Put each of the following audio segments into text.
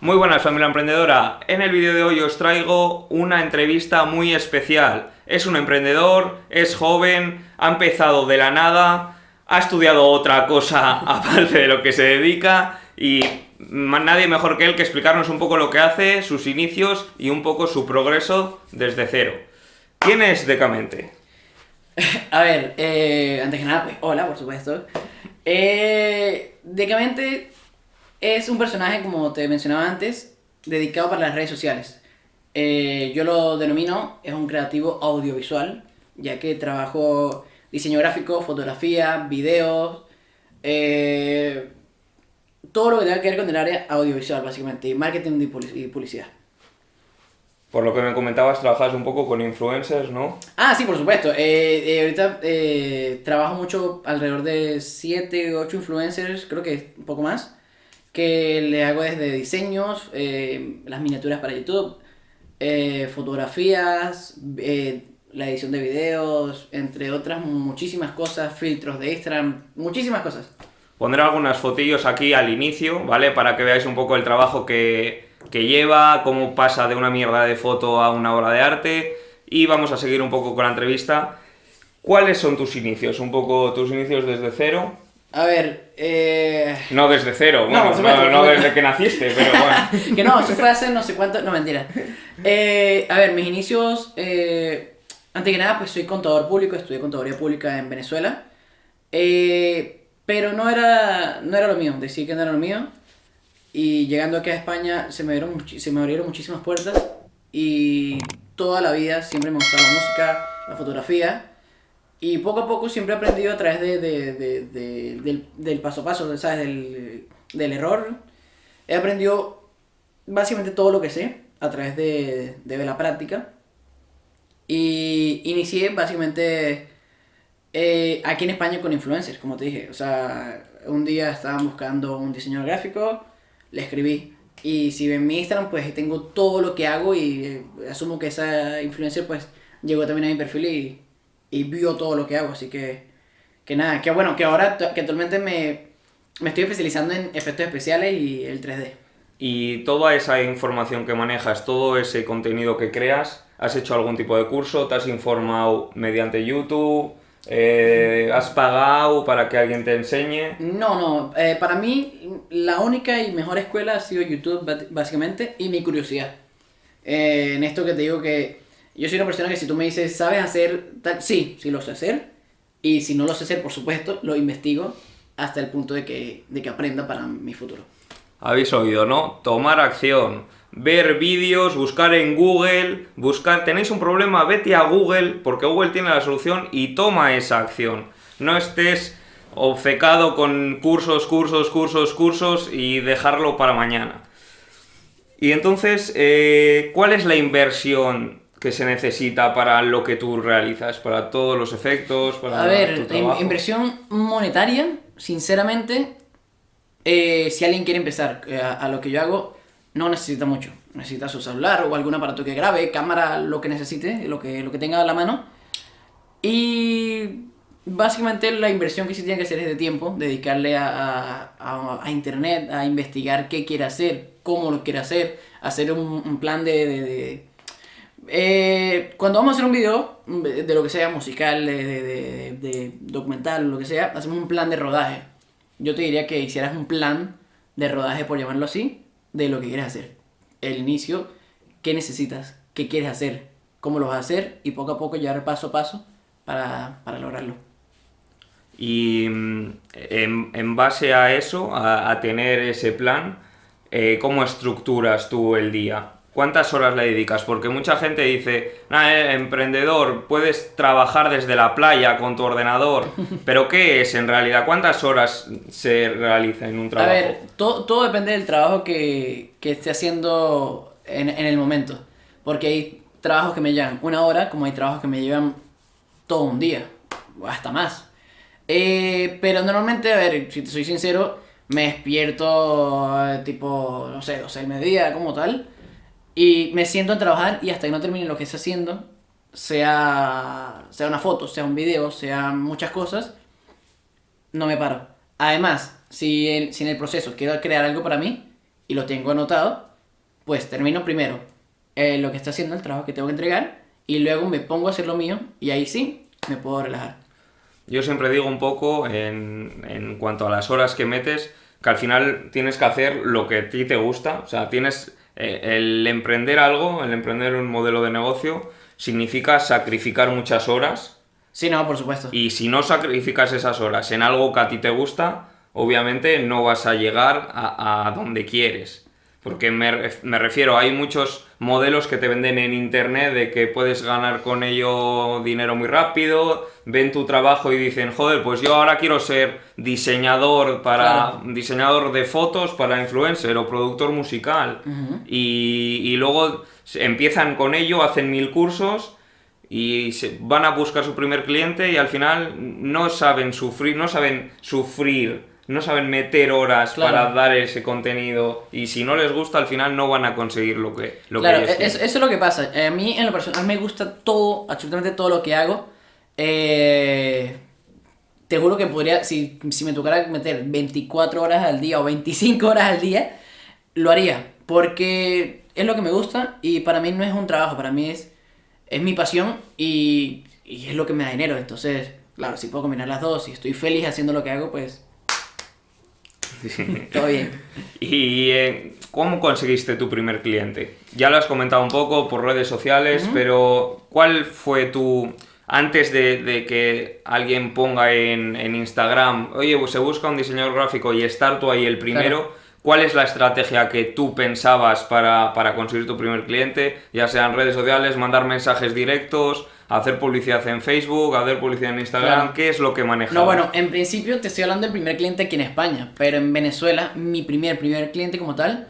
Muy buenas familia emprendedora. En el vídeo de hoy os traigo una entrevista muy especial. Es un emprendedor, es joven, ha empezado de la nada, ha estudiado otra cosa aparte de lo que se dedica y nadie mejor que él que explicarnos un poco lo que hace, sus inicios y un poco su progreso desde cero. ¿Quién es Decamente? A ver, eh, antes que nada, pues hola, por supuesto. Eh, Decamente es un personaje, como te mencionaba antes, dedicado para las redes sociales. Eh, yo lo denomino, es un creativo audiovisual, ya que trabajo diseño gráfico, fotografía, videos, eh, todo lo que tenga que ver con el área audiovisual, básicamente, marketing y publicidad. Por lo que me comentabas, trabajas un poco con influencers, ¿no? Ah, sí, por supuesto. Eh, eh, ahorita eh, trabajo mucho alrededor de 7, 8 influencers, creo que un poco más, que le hago desde diseños, las miniaturas para YouTube, fotografías, la edición de videos, entre otras muchísimas cosas, filtros de Instagram, muchísimas cosas. Pondré algunas fotillos aquí al inicio, ¿vale? Para que veáis un poco el trabajo que, que lleva, cómo pasa de una mierda de foto a una obra de arte y vamos a seguir un poco con la entrevista. ¿Cuáles son tus inicios? Un poco tus inicios desde cero. A ver, eh... No desde cero, no, no, desde que naciste, pero bueno. que no, se fue hace no sé cuánto, no mentira. Eh, a ver, mis inicios, eh, antes que nada, pues soy contador público, estudié contaduría pública en Venezuela, eh, pero no era, no era lo mío, decía que no era lo mío. Y llegando aquí a España se me, abrieron, se me abrieron muchísimas puertas y toda la vida siempre me gustaba la música, la fotografía. Y poco a poco siempre he aprendido a través de, de, de, del, del, paso a paso, ¿sabes? Del, del, error. He aprendido básicamente todo lo que sé a través de, de la práctica. Y inicié básicamente eh, aquí en España con influencers, como te dije. O sea, un día estaban buscando un diseñador gráfico le escribí. Y si ven mi Instagram, pues tengo todo lo que hago y eh, asumo que esa influencer pues llegó también a mi perfil y, y vio todo lo que hago. Así que, que nada, que bueno, que ahora que actualmente me, me estoy especializando en efectos especiales y el 3D. Y toda esa información que manejas, todo ese contenido que creas, ¿has hecho algún tipo de curso? ¿Te has informado mediante YouTube? Eh, ¿Has pagado para que alguien te enseñe? No, no. Eh, para mí, la única y mejor escuela ha sido YouTube, básicamente, y mi curiosidad. Eh, en esto que te digo que yo soy una persona que si tú me dices, ¿sabes hacer tal? Sí, sí lo sé hacer. Y si no lo sé hacer, por supuesto, lo investigo hasta el punto de que, de que aprenda para mi futuro. Habéis oído, ¿no? Tomar acción ver vídeos, buscar en Google, buscar, tenéis un problema, vete a Google, porque Google tiene la solución y toma esa acción. No estés obcecado con cursos, cursos, cursos, cursos y dejarlo para mañana. Y entonces, eh, ¿cuál es la inversión que se necesita para lo que tú realizas, para todos los efectos? Para a ver, inversión monetaria, sinceramente, eh, si alguien quiere empezar eh, a lo que yo hago, no necesita mucho. Necesita su celular o algún aparato que grabe, cámara, lo que necesite, lo que, lo que tenga a la mano. Y básicamente la inversión que sí tiene que hacer es de tiempo, dedicarle a, a, internet, a investigar qué quiere hacer, cómo lo quiere hacer, hacer un, plan de... de, eh, cuando vamos a hacer un video, de lo que sea, musical, de, de documental, lo que sea, hacemos un plan de rodaje. Yo te diría que hicieras un plan de rodaje, por llamarlo así, de lo que quieres hacer. El inicio, qué necesitas, qué quieres hacer, cómo lo vas a hacer y poco a poco llevar paso a paso para, lograrlo. Y mm, en, base a eso, a, tener ese plan, eh, ¿cómo estructuras tú el día? ¿Cuántas horas le dedicas? Porque mucha gente dice, eh, emprendedor, puedes trabajar desde la playa con tu ordenador, pero ¿qué es en realidad? ¿Cuántas horas se realiza en un trabajo? A ver, todo, todo depende del trabajo que, que esté haciendo en, en, el momento. Porque hay trabajos que me llevan una hora, como hay trabajos que me llevan todo un día, o hasta más. Eh, pero normalmente, a ver, si te soy sincero, me despierto eh, tipo, no sé, 12 del mediodía, como tal y me siento a trabajar y hasta que no termine lo que esté haciendo, sea, sea una foto, sea un video, sea muchas cosas, no me paro. Además, si, si en el proceso quiero crear algo para mí, y lo tengo anotado, pues termino primero eh, lo que está haciendo, el trabajo que tengo que entregar, y luego me pongo a hacer lo mío y ahí sí me puedo relajar. Yo siempre digo un poco en, en cuanto a las horas que metes, que al final tienes que hacer lo que a ti te gusta, o sea, tienes eh, el emprender algo, el emprender un modelo de negocio, significa sacrificar muchas horas. Sí, no, por supuesto. Y si no sacrificas esas horas en algo que a ti te gusta, obviamente no vas a llegar a, a donde quieres. Porque me, me, refiero, hay muchos modelos que te venden en internet de que puedes ganar con ello dinero muy rápido, ven tu trabajo y dicen, joder, pues yo ahora quiero ser diseñador para claro. diseñador de fotos para influencer o productor musical. Uh -huh. y, y, luego empiezan con ello, hacen mil cursos y se, van a buscar su primer cliente y al final no saben sufrir, no saben sufrir no saben meter horas claro. para dar ese contenido y si no les gusta al final no van a conseguir lo que lo claro, que eso, eso es lo que pasa. A mí en lo personal me gusta todo absolutamente todo lo que hago. Eh, te juro que podría si, si me tocara meter 24 horas al día o 25 horas al día lo haría. Porque es lo que me gusta y para mí no es un trabajo para mí es es mi pasión y, y es lo que me da dinero. Entonces claro si puedo combinar las dos y estoy feliz haciendo lo que hago pues Todo bien. ¿Y eh, cómo conseguiste tu primer cliente? Ya lo has comentado un poco por redes sociales, uh -huh. pero ¿cuál fue tu... Antes de, de que alguien ponga en, en, Instagram, oye, pues se busca un diseñador gráfico y estar tú ahí el primero, claro. ¿Cuál es la estrategia que tú pensabas para, para conseguir tu primer cliente? Ya sean redes sociales, mandar mensajes directos, hacer publicidad en Facebook, hacer publicidad en Instagram, claro. ¿qué es lo que manejas? No, bueno, en principio te estoy hablando del primer cliente aquí en España, pero en Venezuela, mi primer, primer cliente como tal,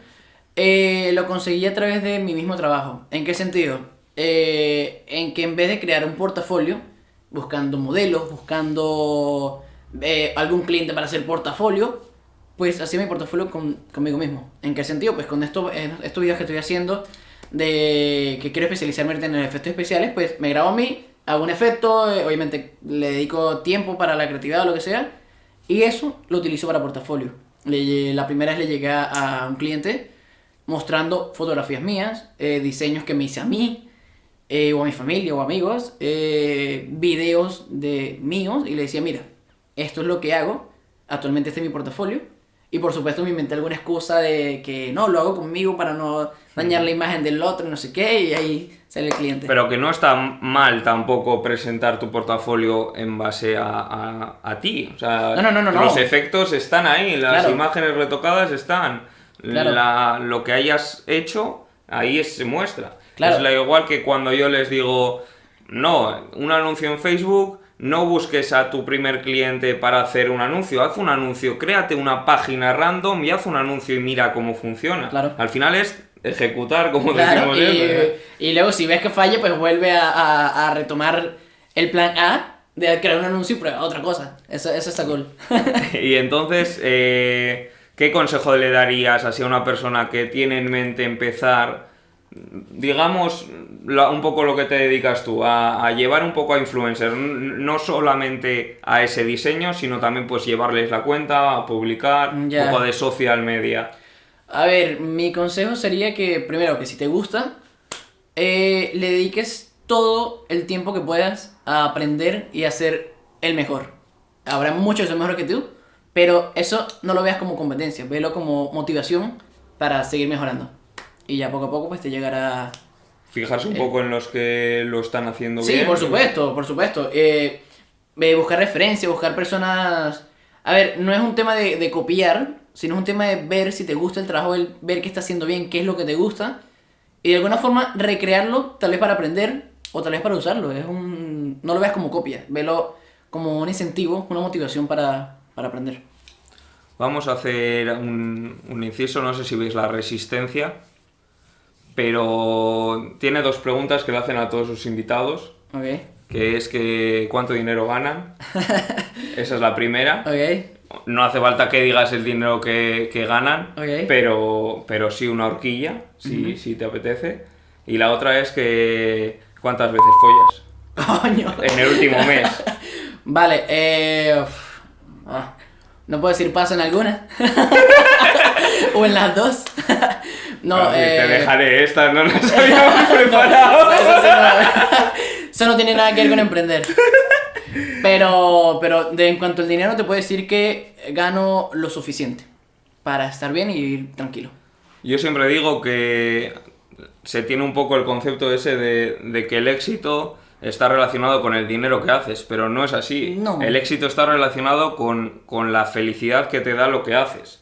eh, lo conseguí a través de mi mismo trabajo. ¿En qué sentido? Eh, en que en vez de crear un portafolio, buscando modelos, buscando eh, algún cliente para hacer portafolio, pues hacía mi portafolio con, conmigo mismo. ¿En qué sentido? Pues con esto, estos videos que estoy haciendo de que quiero especializarme en efectos especiales, pues me grabo a mí, hago un efecto, eh, obviamente le dedico tiempo para la creatividad o lo que sea, y eso lo utilizo para portafolio. La primera vez le llegué a, un cliente mostrando fotografías mías, eh, diseños que me hice a mí, eh, o a mi familia o amigos, eh, videos de míos, y le decía, mira, esto es lo que hago, actualmente este es mi portafolio, y por supuesto me inventé alguna excusa de que no, lo hago conmigo para no dañar la imagen del otro, no sé qué, y ahí sale el cliente. Pero que no está mal tampoco presentar tu portafolio en base a, a, a ti. O sea, no, no, no, los efectos están ahí, las claro. imágenes retocadas están. Claro. La, lo que hayas hecho, ahí es, se muestra. Claro. Es la igual que cuando yo les digo, no, un anuncio en Facebook no busques a tu primer cliente para hacer un anuncio, haz un anuncio, créate una página random y haz un anuncio y mira cómo funciona. Claro. Al final es ejecutar, como claro, decimos. Y, y, luego si ves que falla, pues vuelve a, a, a, retomar el plan A de crear un anuncio y prueba otra cosa. Eso, eso está cool. y entonces, eh, ¿qué consejo le darías así a una persona que tiene en mente empezar digamos, un poco lo que te dedicas tú, a, a, llevar un poco a influencers, no solamente a ese diseño, sino también pues llevarles la cuenta, a publicar, un poco de social media. A ver, mi consejo sería que, primero, que si te gusta, eh, le dediques todo el tiempo que puedas a aprender y a ser el mejor. Habrá muchos que son mejores que tú, pero eso no lo veas como competencia, velo como motivación para seguir mejorando y ya poco a poco pues te llegará... Fijarse un eh, poco en los que lo están haciendo sí, bien. Sí, por supuesto, por supuesto. Eh, buscar referencias, buscar personas... A ver, no es un tema de, de, copiar, sino es un tema de ver si te gusta el trabajo, el, ver qué está haciendo bien, qué es lo que te gusta, y de alguna forma recrearlo, tal vez para aprender o tal vez para usarlo. Es un... No lo veas como copia, velo como un incentivo, una motivación para, para aprender. Vamos a hacer un, un inciso, no sé si veis la resistencia pero tiene dos preguntas que le hacen a todos sus invitados. Okay. Que es que cuánto dinero ganan. Esa es la primera. Okay. No hace falta que digas el dinero que, que ganan, okay. pero, pero sí una horquilla, si, uh -huh. si te apetece. Y la otra es que cuántas veces follas. Coño. En el último mes. vale, eh... Ah, no puedo decir paso en alguna. o en las dos. No, eh, Te dejaré estas, no las habíamos preparado. eso, no, eso no tiene nada que ver con emprender. Pero, pero de, en cuanto al dinero, te puedo decir que gano lo suficiente para estar bien y vivir tranquilo. Yo siempre digo que se tiene un poco el concepto ese de, de que el éxito está relacionado con el dinero que haces, pero no es así. No. El éxito está relacionado con, con la felicidad que te da lo que haces.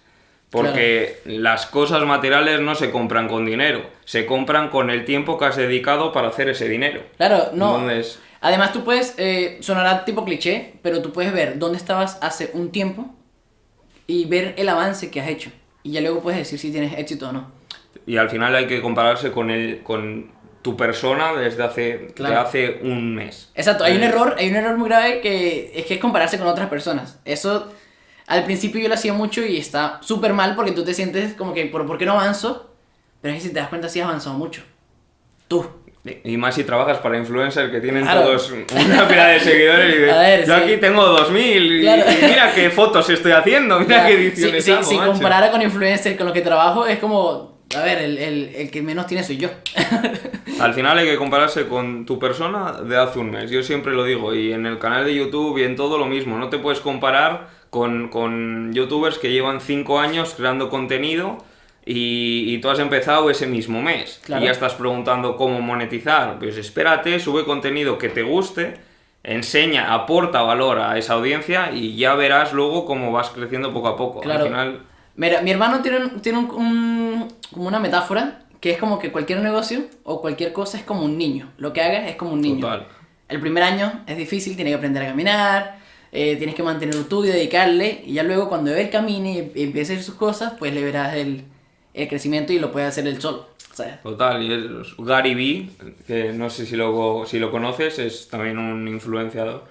Porque las cosas materiales no se compran con dinero, se compran con el tiempo que has dedicado para hacer ese dinero. Claro, no. Entonces, Además, tú puedes, eh, sonará tipo cliché, pero tú puedes ver dónde estabas hace un tiempo y ver el avance que has hecho. Y ya luego puedes decir si tienes éxito o no. y al final hay que compararse con, el, con tu persona desde hace, Claro. hace un mes. Exacto, hay un Eh, error, hay un error muy grave que es que es compararse con otras personas. Eso al principio yo lo hacía mucho y está súper mal porque tú te sientes como que, ¿por, ¿por qué no avanzo? Pero es que si te das cuenta sí has avanzado mucho. Tú. Y más si trabajas para influencers que tienen Claro. todos una pila de seguidores y ver, yo sí. aquí tengo 2000 y, Claro. y mira qué fotos estoy haciendo, mira qué ediciones si- hago, si macho". comparara con influencers con los que trabajo es como, a ver, el, el, el que menos tiene soy yo. Al final hay que compararse con tu persona de hace un mes, yo siempre lo digo, y en el canal de YouTube y en todo lo mismo, no te puedes comparar con, con youtubers que llevan 5 años creando contenido y, y tú has empezado ese mismo mes Claro. y ya estás preguntando cómo monetizar, pues espérate, sube contenido que te guste, enseña, aporta valor a esa audiencia y ya verás luego cómo vas creciendo poco a poco. Claro. Al final, Mira, mi hermano tiene, tiene un, un- como una metáfora que es como que cualquier negocio o cualquier cosa es como un niño. Lo que hagas es como un niño. Total. El primer año es difícil, tiene que aprender a caminar, eh, tienes que mantenerlo tú y dedicarle, y ya luego cuando él camine y empiece a hacer sus cosas, pues le verás el, el crecimiento y lo puede hacer él solo. ¿sabes? Total, y es Gary Vee, que no sé si lo, si lo conoces, es también un influenciador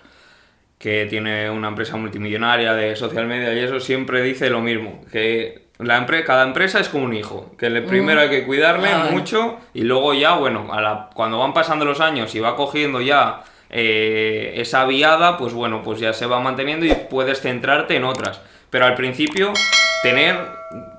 que tiene una empresa multimillonaria de social media y eso siempre dice lo mismo, que la empre cada empresa es como un hijo, que el primero hay que cuidarle Ah, mucho y luego ya, bueno, a la- cuando van pasando los años y va cogiendo ya eh, esa viada, pues bueno, pues ya se va manteniendo y puedes centrarte en otras. Pero al principio, tener,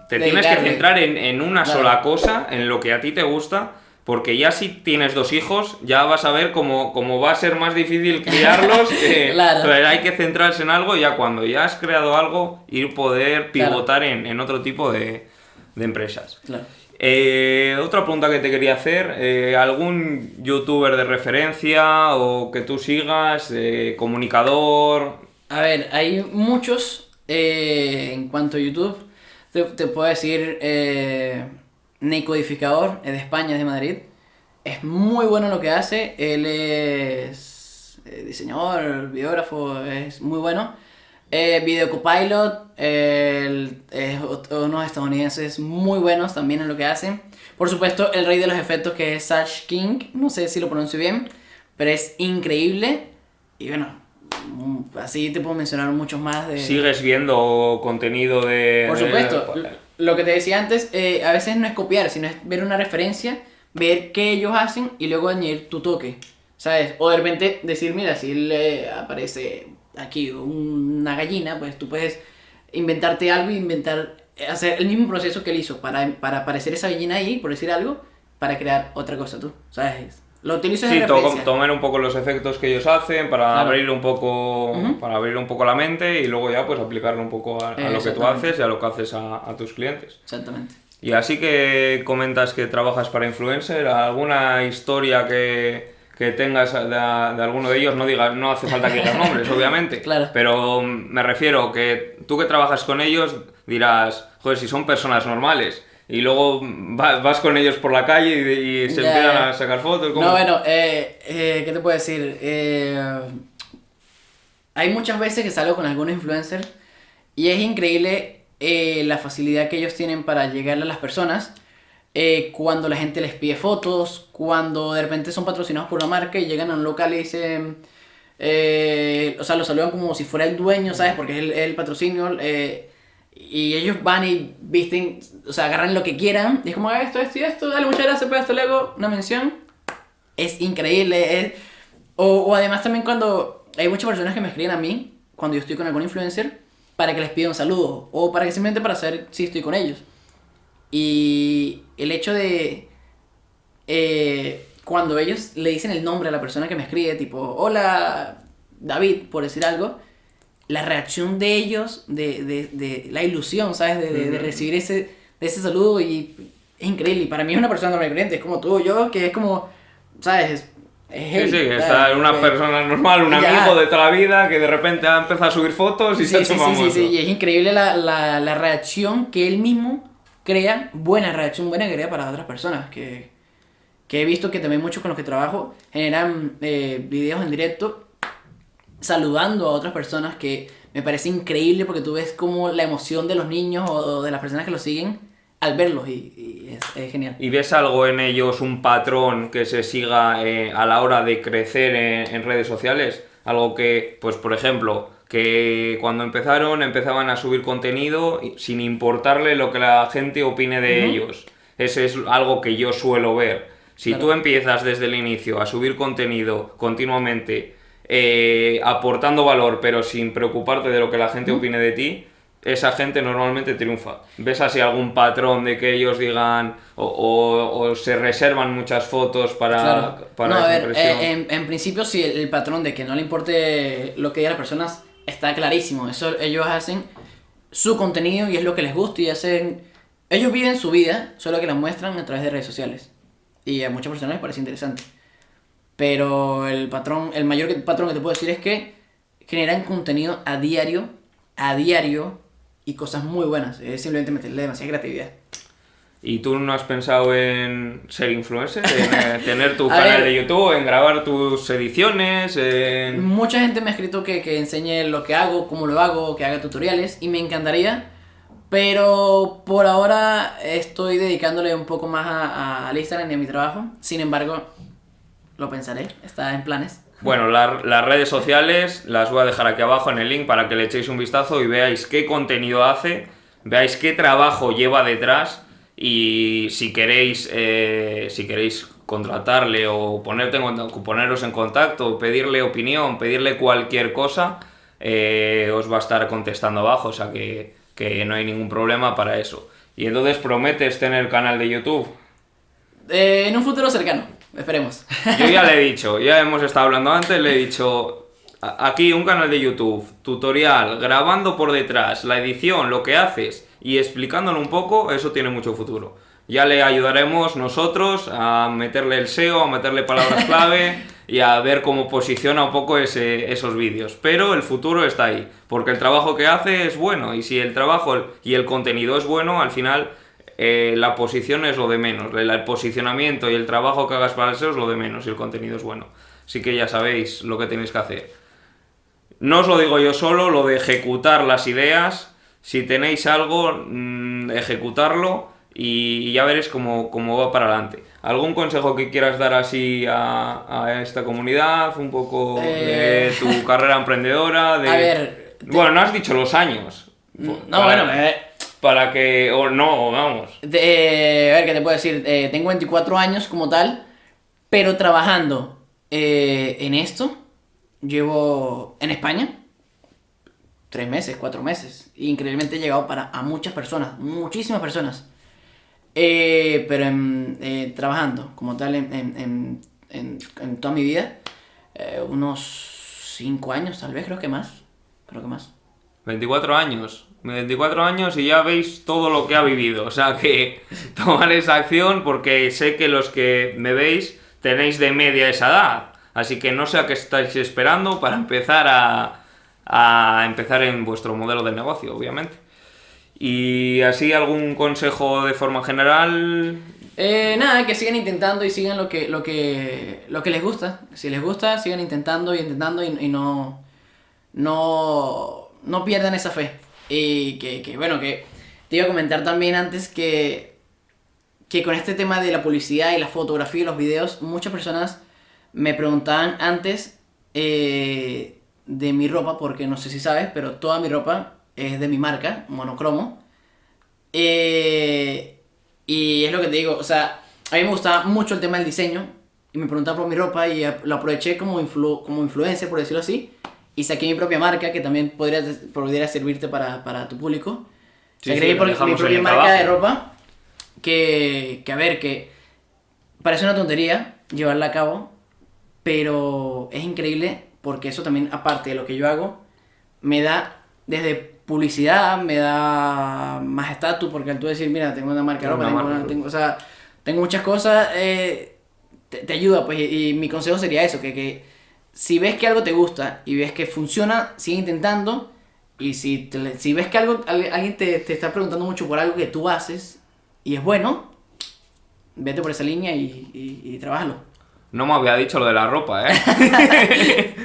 te tienes que centrar en, en una Claro. sola cosa, en lo que a ti te gusta, porque ya si tienes dos hijos, ya vas a ver cómo, cómo va a ser más difícil criarlos. que- Claro. entonces hay que centrarse en algo y ya cuando ya has creado algo, ir poder Claro. pivotar en, en otro tipo de, de empresas. Claro. Eh, otra pregunta que te quería hacer, eh, ¿algún youtuber de referencia o que tú sigas, eh, comunicador? A ver, hay muchos eh, en cuanto a YouTube. Te, puedo decir, Necodificador, es de España, es de Madrid. Es muy bueno en lo que hace. Él es diseñador, biógrafo, es muy bueno. Eh, Video Copilot, es ot- unos estadounidenses muy buenos también en lo que hacen. Por supuesto, el rey de los efectos que es Sash King, no sé si lo pronuncio bien, pero es increíble. Y bueno, mm, así te puedo mencionar muchos más de... ¿Sigues viendo contenido de...? Por supuesto, lo que te decía antes, eh, a veces no es copiar, sino es ver una referencia, ver qué ellos hacen y luego añadir tu toque, ¿sabes? O de repente decir, mira, si le aparece aquí una gallina, pues tú puedes inventarte algo e inventar, hacer el mismo proceso que él hizo para, para aparecer esa gallina ahí, por decir algo, para crear otra cosa tú, ¿sabes? Lo utilizas Sí, de to- referencia. tomar un poco los efectos que ellos hacen para Claro. abrir un poco Ujú. para abrir un poco la mente y luego ya pues aplicarlo un poco a, a lo que tú haces y a lo que haces a, a tus clientes. Exactamente. Y así que comentas que trabajas para influencer, ¿alguna historia que, que tengas de, de alguno de ellos? No digas, no hace falta que digas nombres, obviamente. Claro. Pero me refiero que tú que trabajas con ellos dirás, joder, si son personas normales. Y luego va- vas con ellos por la calle y, y se empiezan a sacar fotos. ¿cómo? No, bueno, eh, eh, ¿qué te puedo decir? Eh, hay muchas veces que salgo con algunos influencers y es increíble eh, la facilidad que ellos tienen para llegarle a las personas. Eh, cuando la gente les pide fotos, cuando de repente son patrocinados por una marca y llegan a un local y dicen, eh, o sea, lo saludan como si fuera el dueño, ¿sabes? Porque es el, el patrocinio. eh, y ellos van y visten, o sea, agarran lo que quieran. Y es como, "Ah, esto, esto y esto, dale, muchas gracias por esto, luego una mención. Es increíble. es- O, o además también cuando hay muchas personas que me escriben a mí, cuando yo estoy con algún influencer, para que les pida un saludo. O para que simplemente para saber si estoy con ellos. Y el hecho de... eh, cuando ellos le dicen el nombre a la persona que me escribe, tipo, hola David, por decir algo, la reacción de ellos, de, de, de la ilusión, ¿sabes? De, de- de Ujú. recibir ese, ese saludo y es increíble. Y para mí es una persona normal es como tú o yo, que es como, ¿sabes? Es, Sí, sí, ¿sabes? está una Porque- persona normal, un Ya. amigo de toda la vida que de repente ha empezado a subir fotos y se ha Sí, sí, sí, sí, sí, y es increíble la, la, la reacción que él mismo crea, buena reacción, buena crea para otras personas, que, que he visto que también muchos con los que trabajo generan eh, videos en directo saludando a otras personas que me parece increíble porque tú ves como la emoción de los niños o, de las personas que los siguen al verlos y, es, genial. ¿Y ves algo en ellos, un patrón que se siga eh, a la hora de crecer en redes sociales? Algo que, pues por ejemplo, que cuando empezaron empezaban a subir contenido sin importarle lo que la gente opine de ellos. Ese es algo que yo suelo ver. Si Claro. tú empiezas desde el inicio a subir contenido continuamente, eh, aportando valor, pero sin preocuparte de lo que la gente opine de ti, esa gente normalmente triunfa. ¿Ves así algún patrón de que ellos digan o, o- o se reservan muchas fotos para, Claro. para no, a esa ver, impresión? eh, en, en principio sí, el, el patrón de que no le importe lo que digan las personas está clarísimo. Eso ellos hacen su contenido y es lo que les gusta y hacen... Ellos viven su vida, solo que la muestran a través de redes sociales. Y a muchas personas les parece interesante. Pero el patrón, el mayor patrón que te puedo decir es que generan contenido a diario, a diario, y cosas muy buenas. Es simplemente meterle demasiada creatividad. ¿Y tú no has pensado en ser influencer? ¿En eh, tener tu canal ver. de YouTube? ¿En grabar tus ediciones? En... Mucha gente me ha escrito que, que enseñe lo que hago, cómo lo hago, que haga tutoriales y me encantaría. Pero por ahora estoy dedicándole un poco más a, a- al Instagram y a mi trabajo. Sin embargo, lo pensaré, está en planes. Bueno, la- las redes sociales las voy a dejar aquí abajo en el link para que le echéis un vistazo y veáis qué contenido hace, veáis qué trabajo lleva detrás y si queréis, eh, si queréis contratarle o poneros en contacto, pedirle opinión, pedirle cualquier cosa, eh, os va a estar contestando abajo, o sea que, que no hay ningún problema para eso. Y entonces prometes tener canal de YouTube. Eh, en un futuro cercano, esperemos. Yo ya le he dicho, ya hemos estado hablando antes, le he dicho, aquí un canal de YouTube, tutorial, grabando por detrás, la edición, lo que haces y explicándolo un poco, eso tiene mucho futuro. Ya le ayudaremos nosotros a meterle el SEO, a meterle palabras clave y a ver cómo posiciona un poco ese- esos vídeos. Pero el futuro está ahí, porque el trabajo que hace es bueno y si el trabajo y el contenido es bueno, al final eh, la posición es lo de menos. El, el posicionamiento y el trabajo que hagas para el SEO es lo de menos y el contenido es bueno. Así que ya sabéis lo que tenéis que hacer. No os lo digo yo solo, lo de ejecutar las ideas. Si tenéis algo, mm, ejecutarlo y ya veréis cómo, cómo va para adelante. ¿Algún consejo que quieras dar así a, a esta comunidad? Un poco de Eh. tu carrera emprendedora. De... A ver, te- Bueno, no has dicho los años. No, Para- bueno, eh, Para que... O no, vamos. de- a ver, ¿qué te puedo decir? Eh, tengo 24 años como tal, pero trabajando eh, en esto, llevo en España tres meses, cuatro meses. Increíblemente he llegado para a muchas personas, muchísimas personas. Eh, pero en- eh, trabajando como tal en, en- en- en- toda mi vida, eh, unos cinco años tal vez, creo que más. Creo que más. 24 años. 24 años y ya veis todo lo que ha vivido. O sea que tomar esa acción porque sé que los que me veis tenéis de media esa edad. Así que no sé a qué estáis esperando para empezar a, empezar en vuestro modelo de negocio, obviamente. Y así algún consejo de forma general. Eh, nada, que sigan intentando y sigan lo que, lo que, lo que les gusta. Si les gusta, sigan intentando y intentando y, y no, no, no pierdan esa fe. Y que, que, bueno, que te iba a comentar también antes que, que con este tema de la publicidad y la fotografía y los videos, muchas personas me preguntaban antes eh, de mi ropa, porque no sé si sabes, pero toda mi ropa es de mi marca, monocromo. Eh, y es lo que te digo, o sea, a mí me gustaba mucho el tema del diseño y me preguntaba por mi ropa y lo aproveché como, influ como influencer, por decirlo así, y saqué mi propia marca que también podría, podría servirte para, para tu público. Sí, saqué sí, mi mi propia marca abajo. de ropa que, que, a ver, que parece una tontería llevarla a cabo, pero es increíble porque eso también, aparte de lo que yo hago, me da desde publicidad, me da más estatus, porque al tú decir, mira, tengo una marca de ropa, tengo, marca. una- tengo- o sea, tengo muchas cosas, eh, te, te ayuda, pues, y, y mi consejo sería eso, que, que si ves que algo te gusta y ves que funciona, sigue intentando, y si, te- si ves que algo, al- alguien te, te está preguntando mucho por algo que tú haces, y es bueno, vete por esa línea y, y, y trabájalo. No me había dicho lo de la ropa, ¿eh?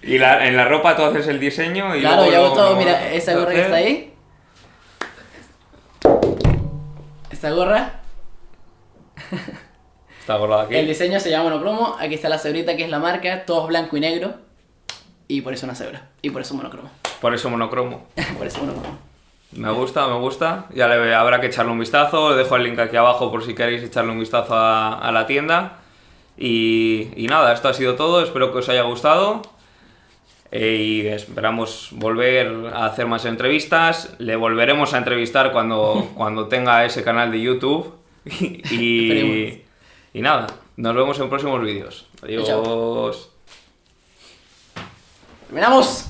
y la- en la ropa tú haces el diseño y Claro, luego yo hago todo, mira, esa gorra que está ahí. Esta gorra, aquí. el diseño se llama monocromo, aquí está la cebrita que es la marca, todo es blanco y negro. Y por eso una cebra, y por eso monocromo. Por eso monocromo. por eso monocromo. Me gusta, me gusta. Ya le habrá que echarle un vistazo. Dejo el link aquí abajo por si queréis echarle un vistazo a, a la tienda. Y, y nada, esto ha sido todo. Espero que os haya gustado. Eh, y esperamos volver a hacer más entrevistas. Le volveremos a entrevistar cuando, cuando tenga ese canal de YouTube. Y. y nada, nos vemos en próximos vídeos. Chao. Adiós. ¡Terminamos!